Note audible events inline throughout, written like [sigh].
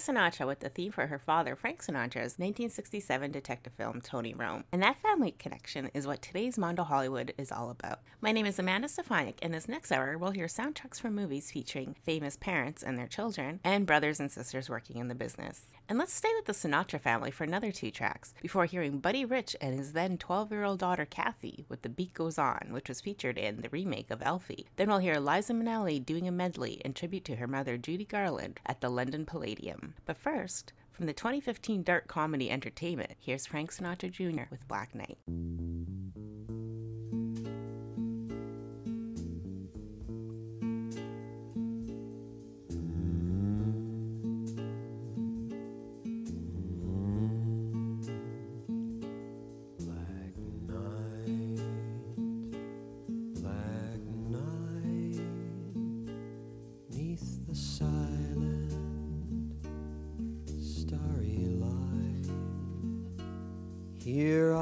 Sinatra with the theme for her father, Frank Sinatra's 1967 detective film, Tony Rome. And that family connection is what today's Mondo Hollywood is all about. My name is Amanda Stefanik, and this next hour we'll hear soundtracks from movies featuring famous parents and their children, and brothers and sisters working in the business. And let's stay with the Sinatra family for another two tracks before hearing Buddy Rich and his then 12 year old daughter Kathy with The Beat Goes On, which was featured in the remake of Alfie. Then we'll hear Liza Minnelli doing a medley in tribute to her mother Judy Garland at the London Palladium. But first, from the 2015 dark comedy Entertainment, here's Frank Sinatra Jr. with Black Knight. Here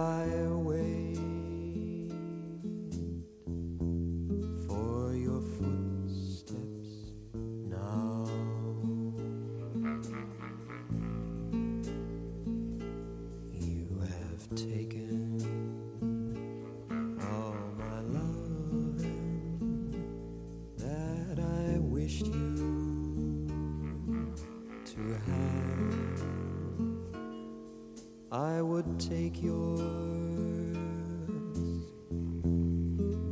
take yours,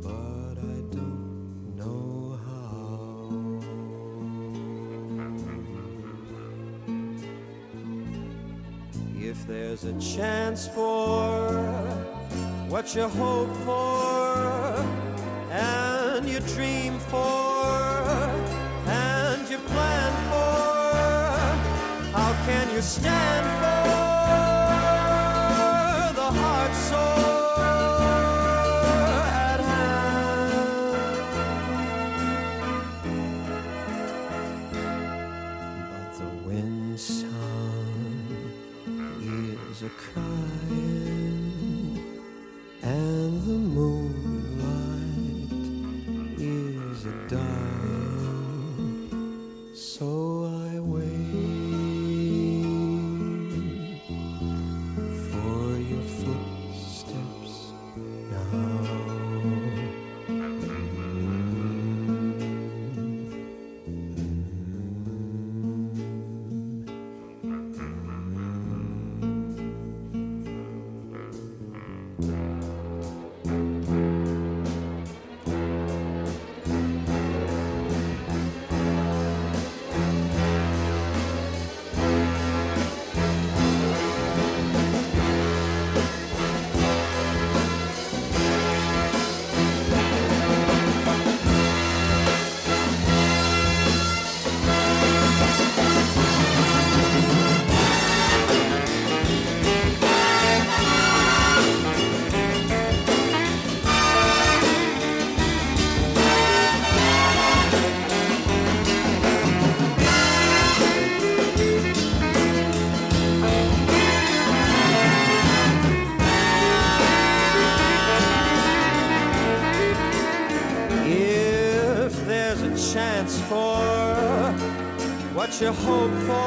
but I don't know how. If there's a chance for what you hope for and you dream for and you plan for, how can you stand for what you hope for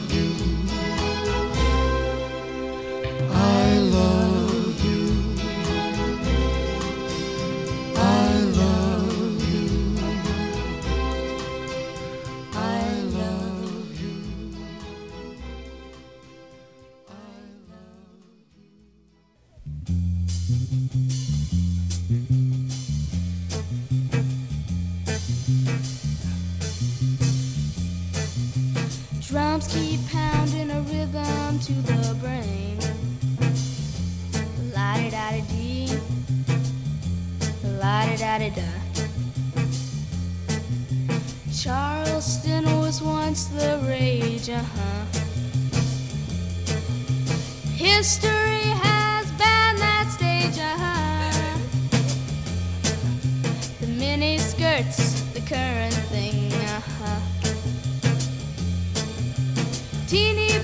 skirts, the current thing, uh huh. Teeny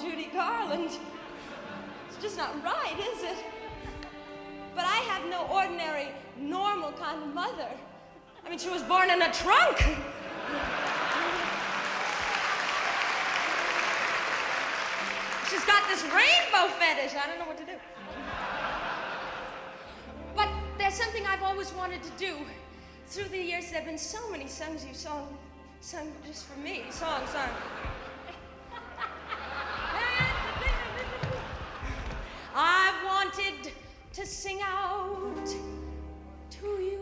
Judy Garland. It's just not right, is it? But I have no ordinary, normal kind of mother. I mean, she was born in a trunk. She's got this rainbow fetish. I don't know what to do. But there's something I've always wanted to do. through the years, there have been so many songs you've sung, sung just for me. Song, song. Wanted to sing out to you.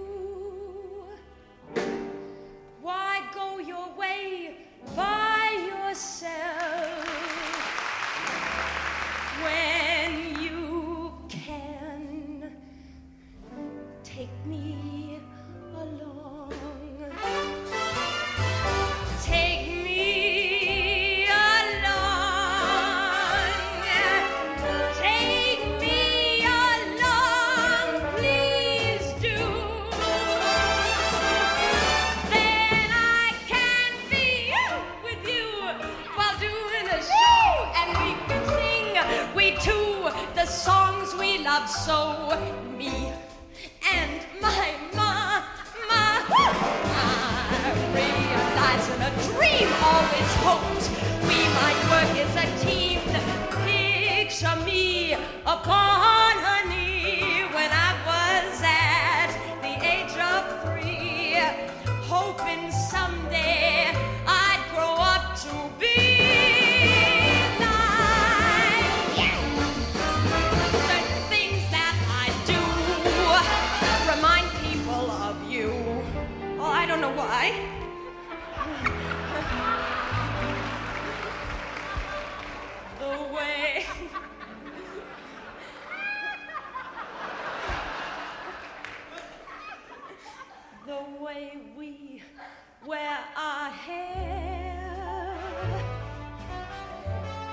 Wear our hair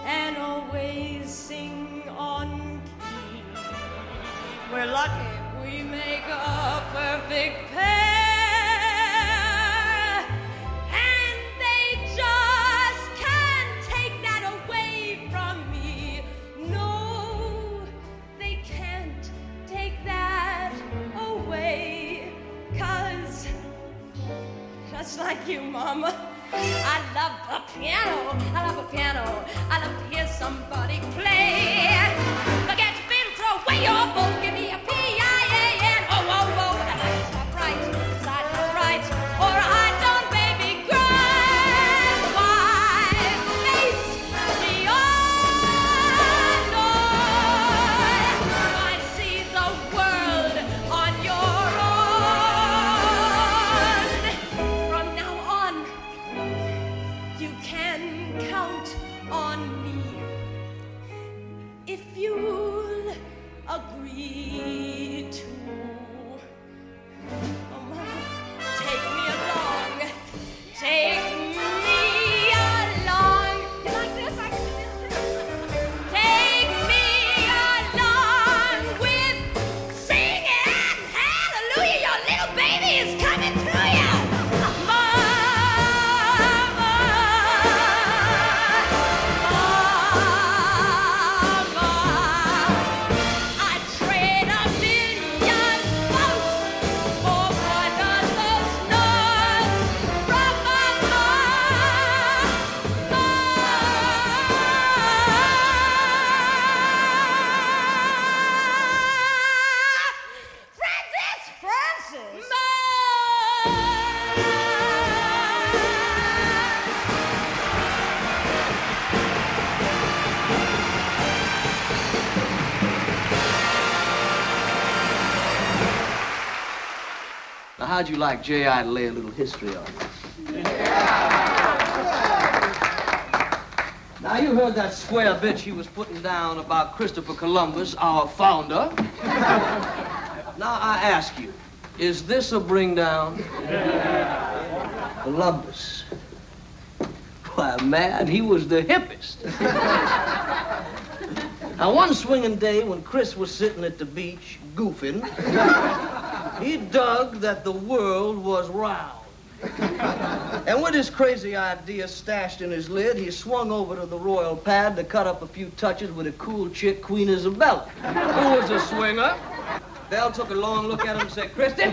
and always sing on key. We're lucky we make a perfect pair, just like you, Mama. I love a piano. I love a piano. I love to hear somebody play. Forget your fiddle, throw away your bow. You like J.I. to lay a little history on you? Now, you heard that square bitch he was putting down about Christopher Columbus, our founder. [laughs] now, I ask you, is this a bring down? Columbus. Why, man, he was the hippest. [laughs] now, one swinging day when Chris was sitting at the beach goofing, he dug that the world was round. and with his crazy idea stashed in his lid, he swung over to the royal pad to cut up a few touches with a cool chick, Queen Isabella, who was a swinger. Belle took a long look at him and said, Christy,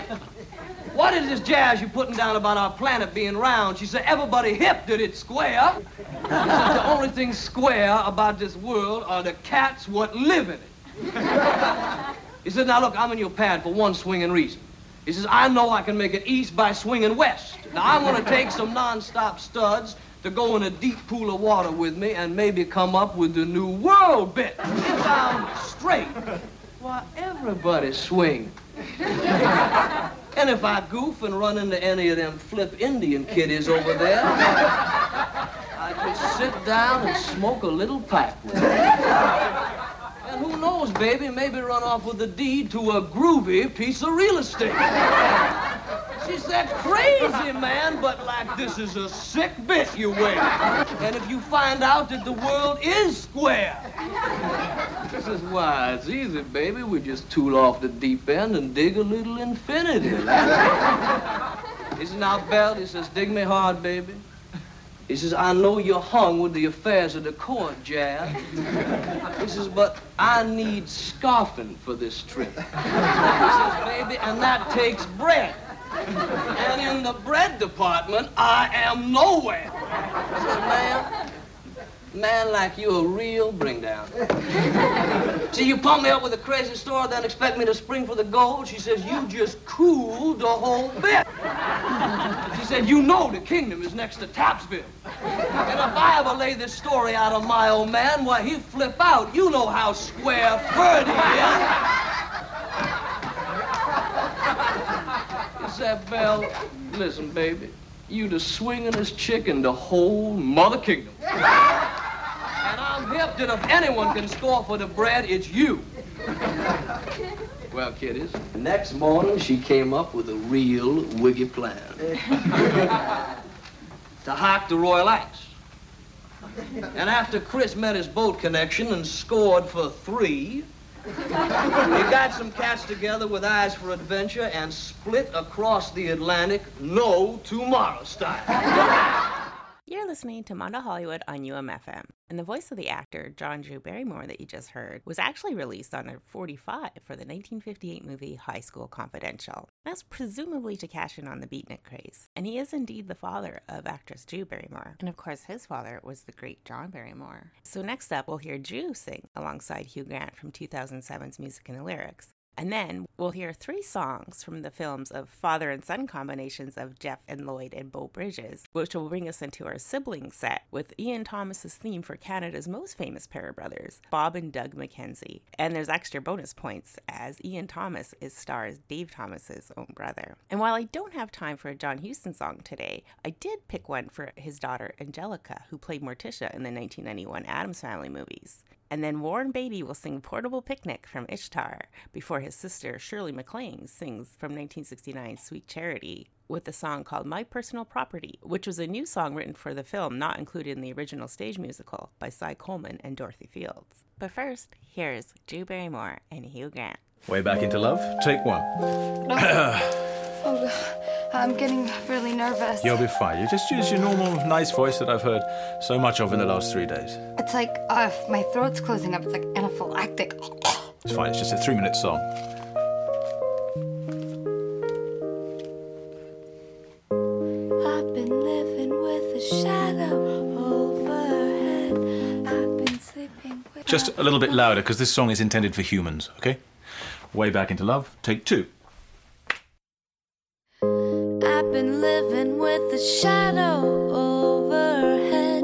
what is this jazz you're putting down about our planet being round? She said, everybody hip that it's square. He said, the only thing square about this world are the cats what live in it. He said, now look, I'm in your pad for one swinging reason. He says, I know I can make it east by swinging west. Now, I want to take some non-stop studs to go in a deep pool of water with me and maybe come up with the new world bit. If I'm straight, why, everybody swing. and if I goof and run into any of them flip Indian kiddies over there, I just sit down and smoke a little pipe. And who knows, baby, maybe run off with the deed to a groovy piece of real estate. She said, crazy, man, but like this is a sick bit you wear. And if you find out that the world is square. This is why, it's easy, baby. We just tool off the deep end and dig a little infinity. Says, now, Belle, he says, dig me hard, baby. He says, I know you're hung with the affairs of the court, Jazz. He says, but I need scarfing for this trip. He says, baby, and that takes bread. And in the bread department, I am nowhere. I said, man, man like you a real bring down. [laughs] See, you pump me up with a crazy story, then expect me to spring for the gold. She says, you just cooled the whole bit. She said, you know the kingdom is next to Tapsville. And if I ever lay this story out on my old man, why, he'd flip out. You know how square Ferdy is. Belle, listen, baby, you the swingin'est chick in the whole mother kingdom. [laughs] And I'm hip that if anyone can score for the bread, it's you. [laughs] Well, kiddies, next morning she came up with a real wiggy plan. [laughs] to hike the Royal Ice. And after Chris met his boat connection and scored for three, he got some cats together with eyes for adventure and split across the Atlantic no tomorrow style. You're listening to Mondo Hollywood on UMFM, and the voice of the actor John Drew Barrymore that you just heard was actually released on a 45 for the 1958 movie High School Confidential. That's presumably to cash in on the beatnik craze, and he is indeed the father of actress Drew Barrymore, and of course his father was the great John Barrymore. So next up, we'll hear Drew sing alongside Hugh Grant from 2007's Music and the Lyrics. And then we'll hear three songs from the films of father and son combinations of Jeff and Lloyd and Beau Bridges, which will bring us into our sibling set with Ian Thomas's theme for Canada's most famous pair of brothers, Bob and Doug McKenzie. And there's extra bonus points as Ian Thomas is stars Dave Thomas's own brother. And while I don't have time for a John Huston song today, I did pick one for his daughter Anjelica, who played Morticia in the 1991 Addams Family movies. And then Warren Beatty will sing Portable Picnic from Ishtar before his sister Shirley MacLaine sings from 1969's Sweet Charity with a song called My Personal Property, which was a new song written for the film not included in the original stage musical by Cy Coleman and Dorothy Fields. But first, here's Drew Barrymore and Hugh Grant. Way back into love. Take one. Oh, [clears throat] oh I'm getting really nervous. You'll be fine. You just use your normal, nice voice that I've heard so much of in the last three days. It's like uh, my throat's closing up. It's like anaphylactic. [sniffs] It's fine. It's just a three-minute song. I've been living with a shadow overhead. I've been sleeping with. Just a little bit louder because this song is intended for humans. Okay. Way back into love. Take two. I've been living with a shadow overhead.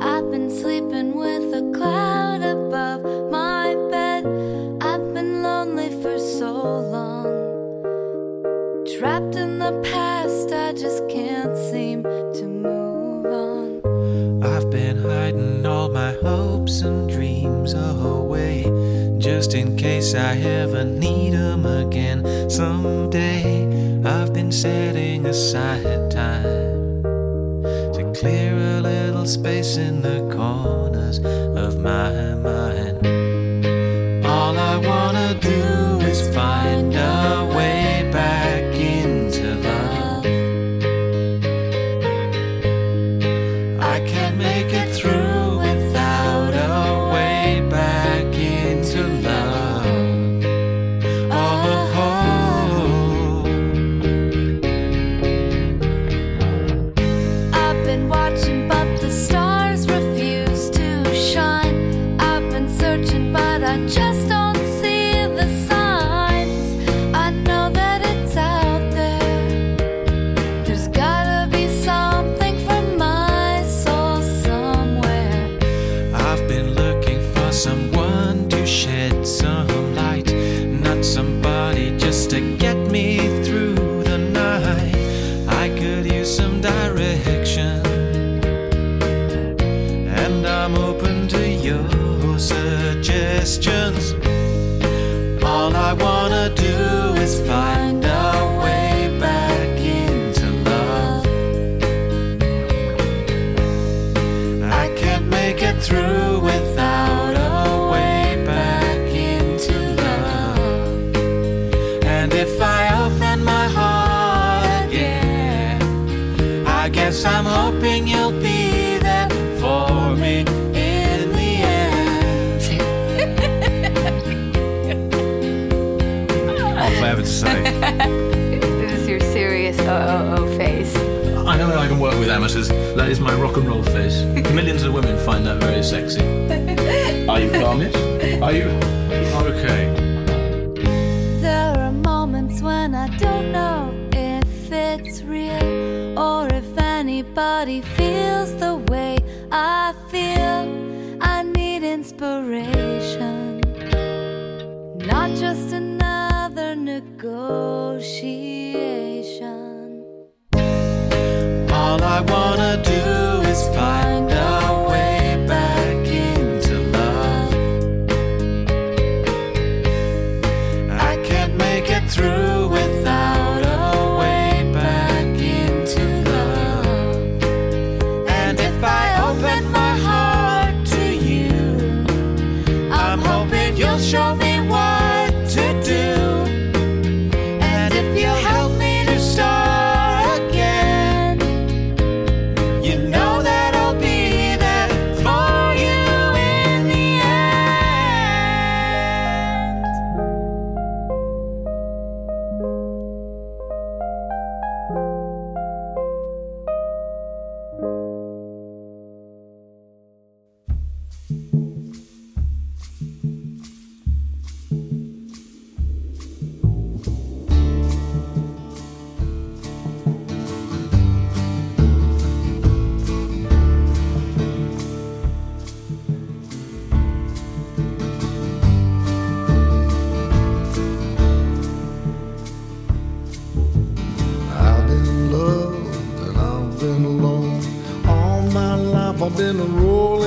I've been sleeping with a cloud above my bed. I've been lonely for so long. Trapped in the past, I just can't seem to move on. I've been hiding all my hopes and dreams away just in case I ever need 'em again someday. Setting aside time to clear a little space in the corners of my mind. to say. [laughs] this is your serious OOO face. I know I can work with amateurs. That is my rock and roll face. [laughs] Millions of women find that very sexy. [laughs] Are you garnish? Are you? Okay. There are moments when I don't know if it's real or if anybody feels the way I feel. association. All I wanna do is fight. I've been a rolling.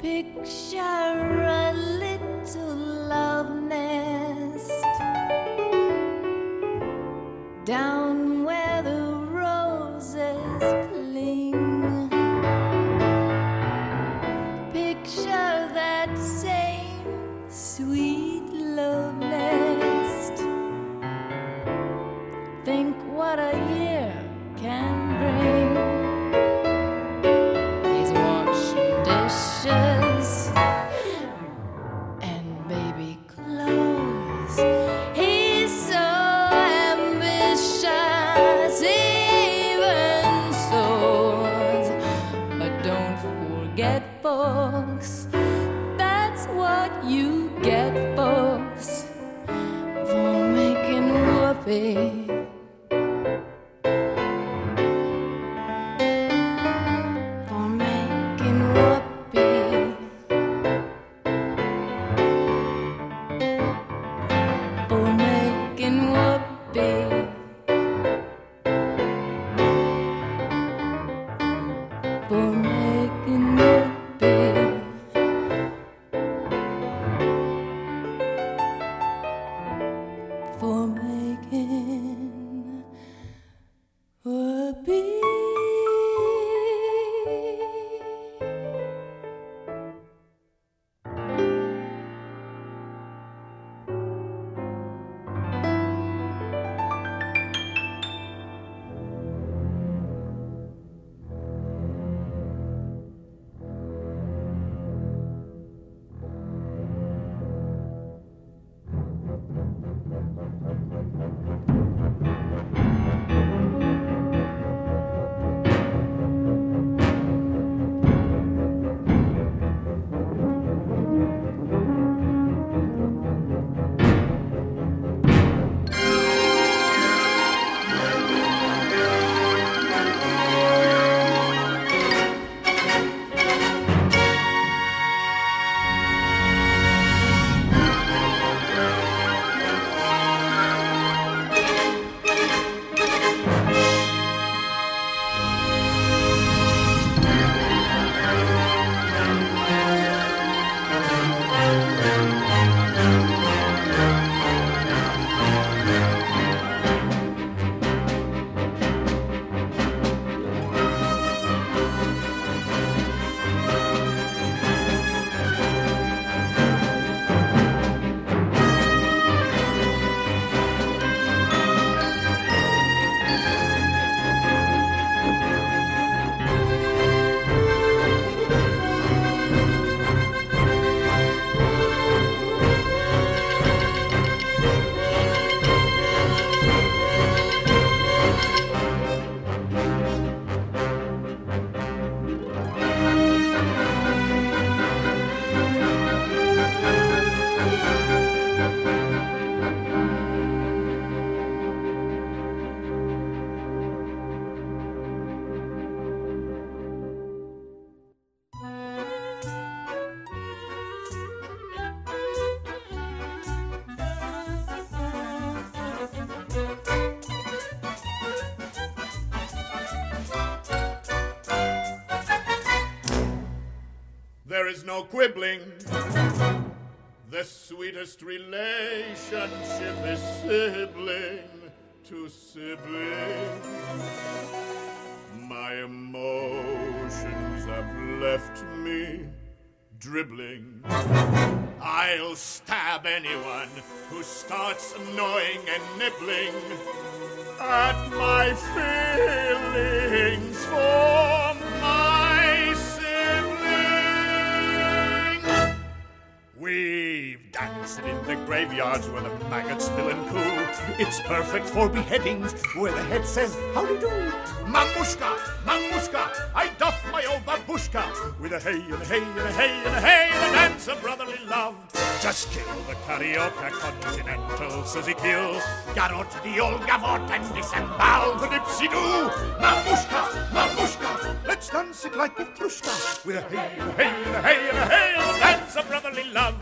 picture a little love nest down is no quibbling. The sweetest relationship is sibling to sibling. My emotions have left me dribbling. I'll stab anyone who starts gnawing and nibbling at my feelings for We've danced in the graveyards where the maggots spill and coo. It's perfect for beheadings where the head says, Howdy do. Mamushka, mamushka, I doff my old babushka with a hey and a hey and a hey and a hey and a dance of brotherly love. Just kill the carioca continental Suzy Kill. Garot the old gavotte and disembowel the dipsy do. Mamushka, mamushka, let's dance it like Petrushka with a hey and a hey and a hey and a hey and a dance of brotherly love.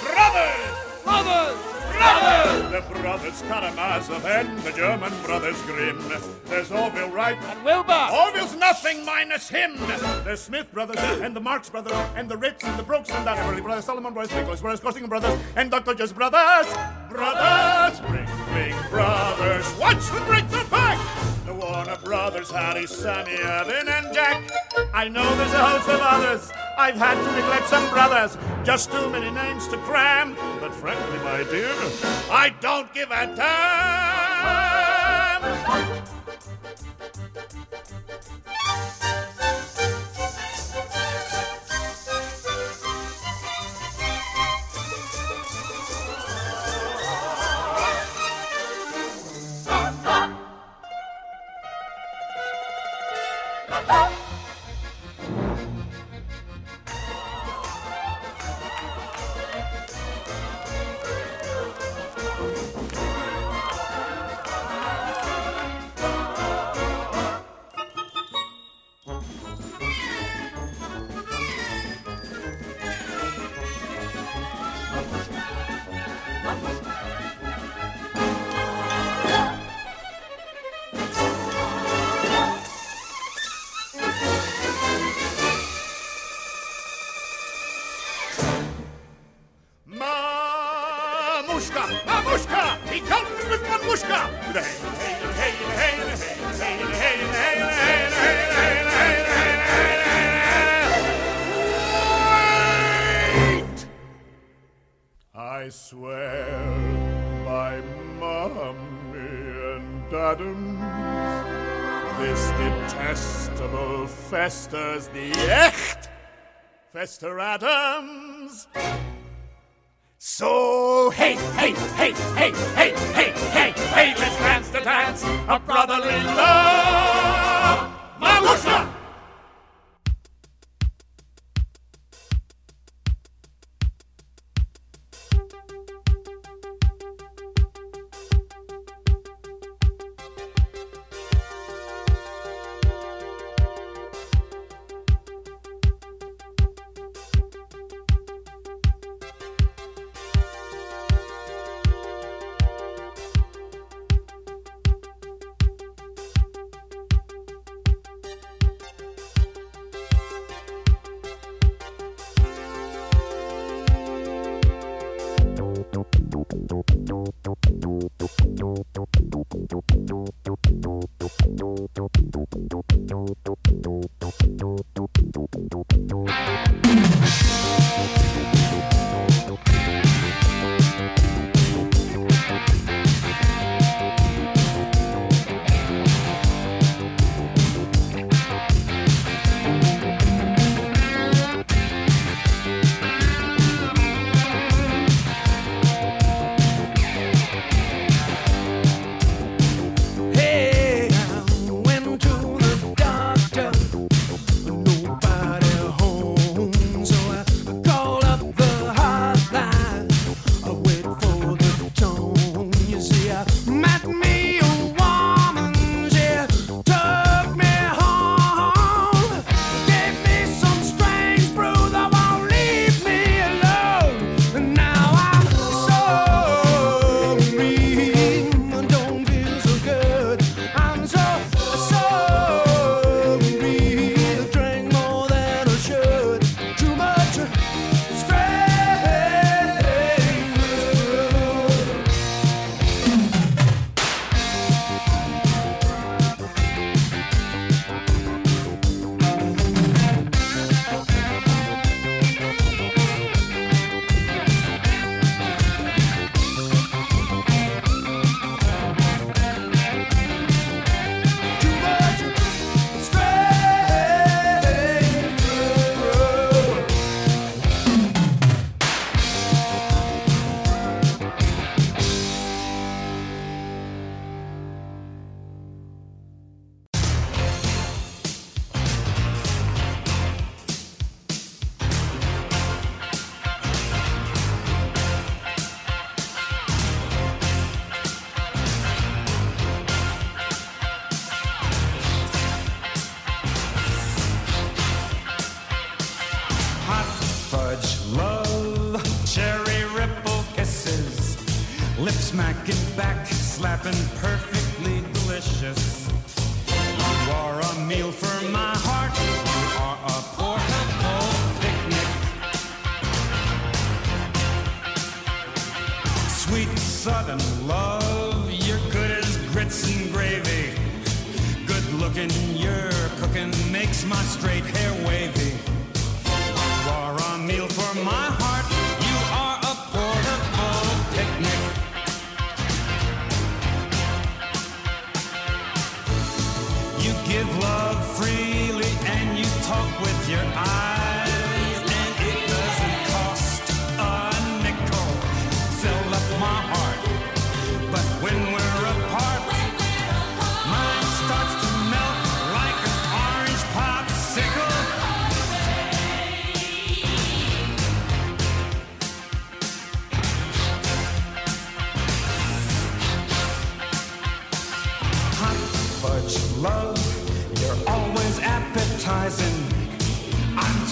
Brothers! Brothers! Brothers! The brothers Karamazov and the German brothers Grimm. There's Orville Wright and Wilbur. Orville's nothing minus him. There's Smith brothers and the Marx brothers and the Ritz and the Brooks and the Everly brothers, Salomon brothers, Nicholas brothers, Gostinger brothers, and Dr. Just brothers. Brothers! Bring, bring brothers. Watch them break the looking the Warner Brothers Harry, Sonny, Sammy, Irvin, and Jack. I know there's a host of others. I've had to neglect some brothers. Just too many names to cram. But frankly, my dear, I don't give a damn. festers the echt, fester at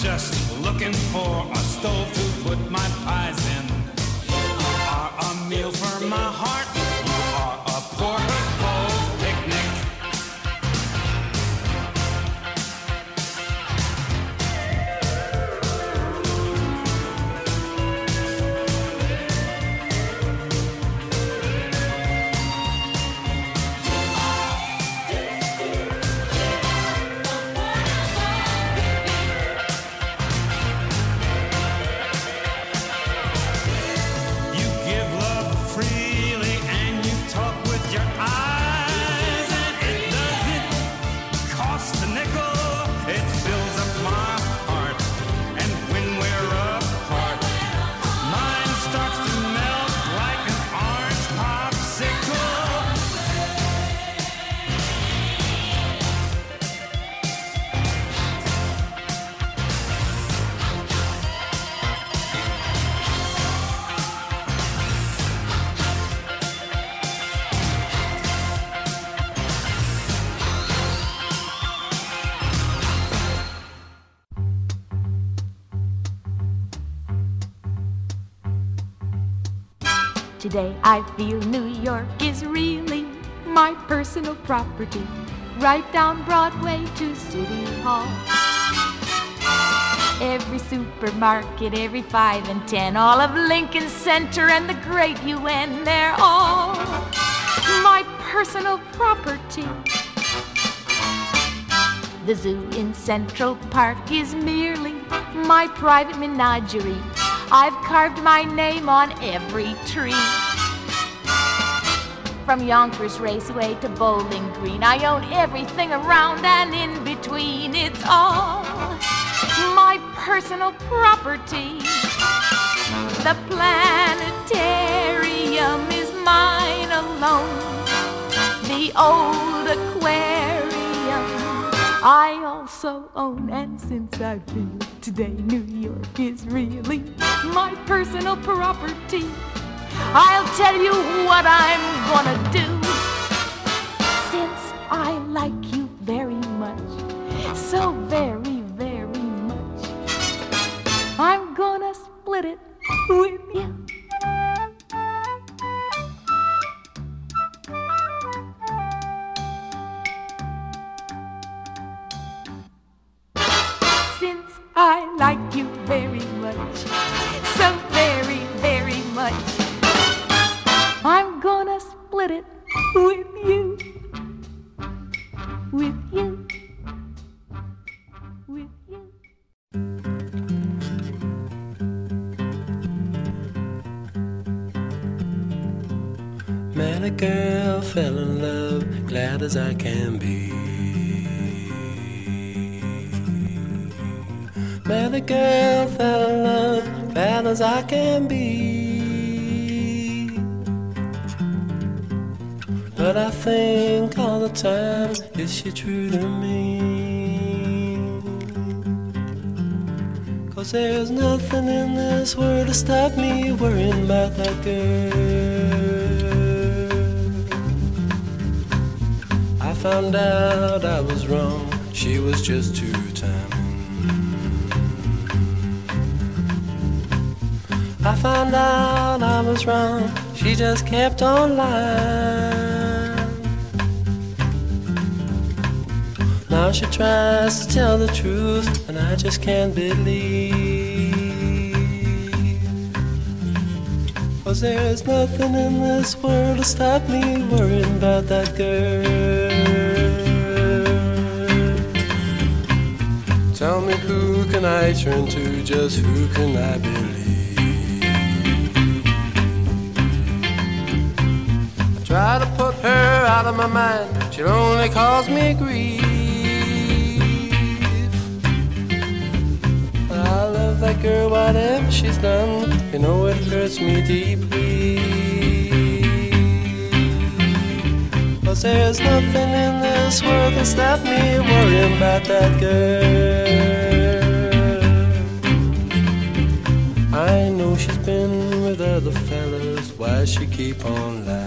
just looking for a stove to put my pies in. You are a meal for my heart. You are a portable Today I feel New York is really my personal property. Right down Broadway to City Hall. Every supermarket, every five and ten, all of Lincoln Center and the great UN, they're all my personal property. The zoo in Central Park is merely my private menagerie. I've carved my name on every tree. From Yonkers Raceway to Bowling Green, I own everything around and in between. It's all my personal property. The planetarium is mine alone. The old aquarium I also own, and since I feel today New York is really my personal property, I'll tell you what I'm gonna do. Since I like you very much, so very, very much, I'm gonna split it with you. I like you very much, so very, very much, I'm gonna split it with you. With you. With you. Met a girl, fell in love, glad as I can be. Met a girl, fell in love, glad as I can be. But I think all the time, is she true to me? Cause there's nothing in this world to stop me worrying about that girl. I found out I was wrong, she was just too timing. I found out I was wrong. She just kept on lying. Now she tries to tell the truth, and I just can't believe. Cause there's nothing in this world to stop me worrying about that girl. Tell me who can I turn to, just who can I believe? Try to put her out of my mind. She'll only cause me grief. I love that girl, whatever she's done. You know it hurts me deeply. Cause there's nothing in this world that stop me worrying about that girl. I know she's been with other fellas. Why she keep on lying?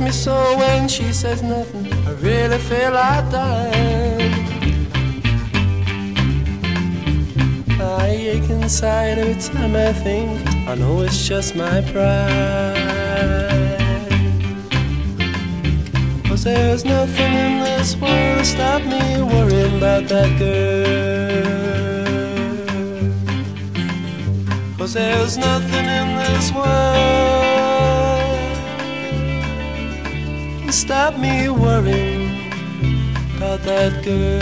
Me so when she says nothing. I really feel I dying. I ache inside every time I think. I know it's just my pride. Cause there's nothing in this world to stop me worrying about that girl. Cause there's nothing in this world stop me worrying about that girl.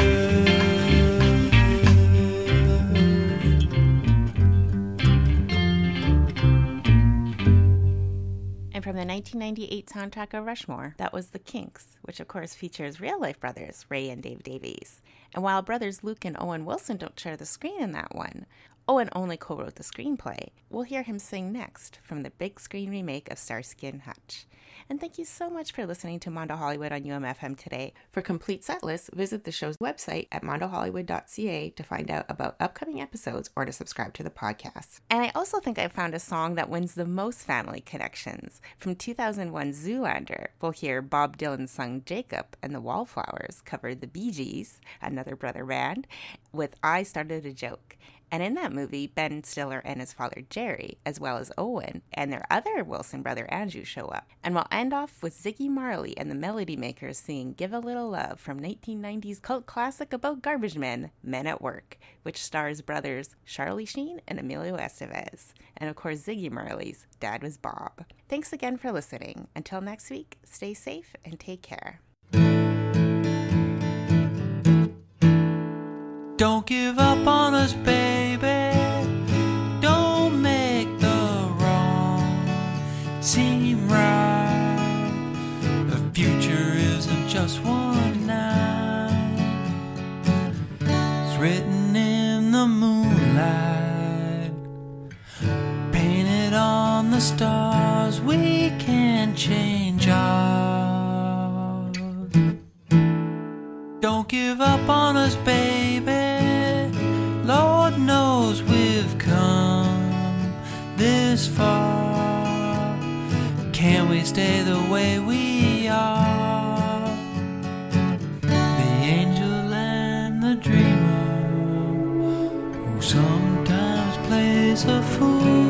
And from the 1998 soundtrack of Rushmore, that was The Kinks, which of course features real life brothers Ray and Dave Davies. And while brothers Luke and Owen Wilson don't share the screen in that one, Oh, Owen only co wrote the screenplay. We'll hear him sing next from the big screen remake of Starsky and Hutch. And thank you so much for listening to Mondo Hollywood on UMFM today. For complete set lists, visit the show's website at mondohollywood.ca to find out about upcoming episodes or to subscribe to the podcast. And I also think I found a song that wins the most family connections. From 2001 Zoolander, we'll hear Bob Dylan's song Jakob and the Wallflowers cover the Bee Gees, another brother band, with I Started a Joke. And in that movie, Ben Stiller and his father Jerry, as well as Owen and their other Wilson brother Andrew, show up. And we'll end off with Ziggy Marley and the Melody Makers singing Give a Little Love from 1990's cult classic about garbage men, Men at Work, which stars brothers Charlie Sheen and Emilio Estevez. And of course, Ziggy Marley's dad was Bob. Thanks again for listening. Until next week, stay safe and take care. Don't give up on us, baby. Don't make the wrong seem right. The future isn't just one night, it's written in the moonlight, painted on the stars. We can change ours. Don't give up on us, baby. Knows we've come this far. Can we stay the way we are? The angel and the dreamer who sometimes plays a fool.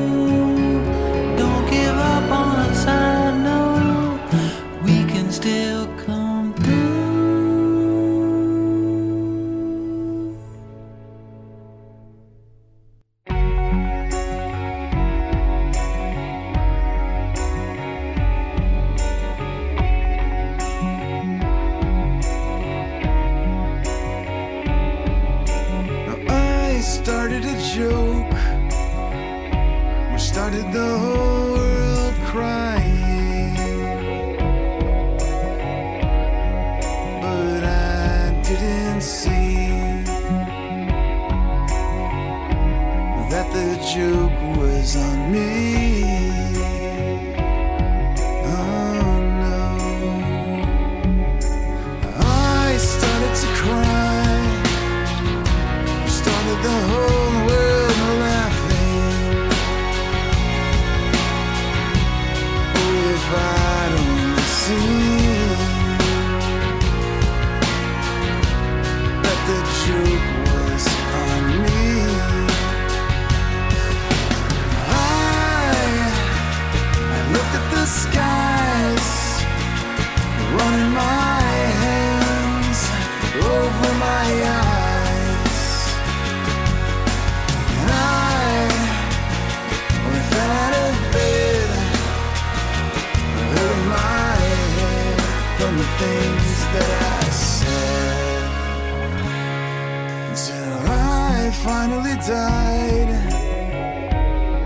Died.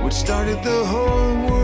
What started the whole world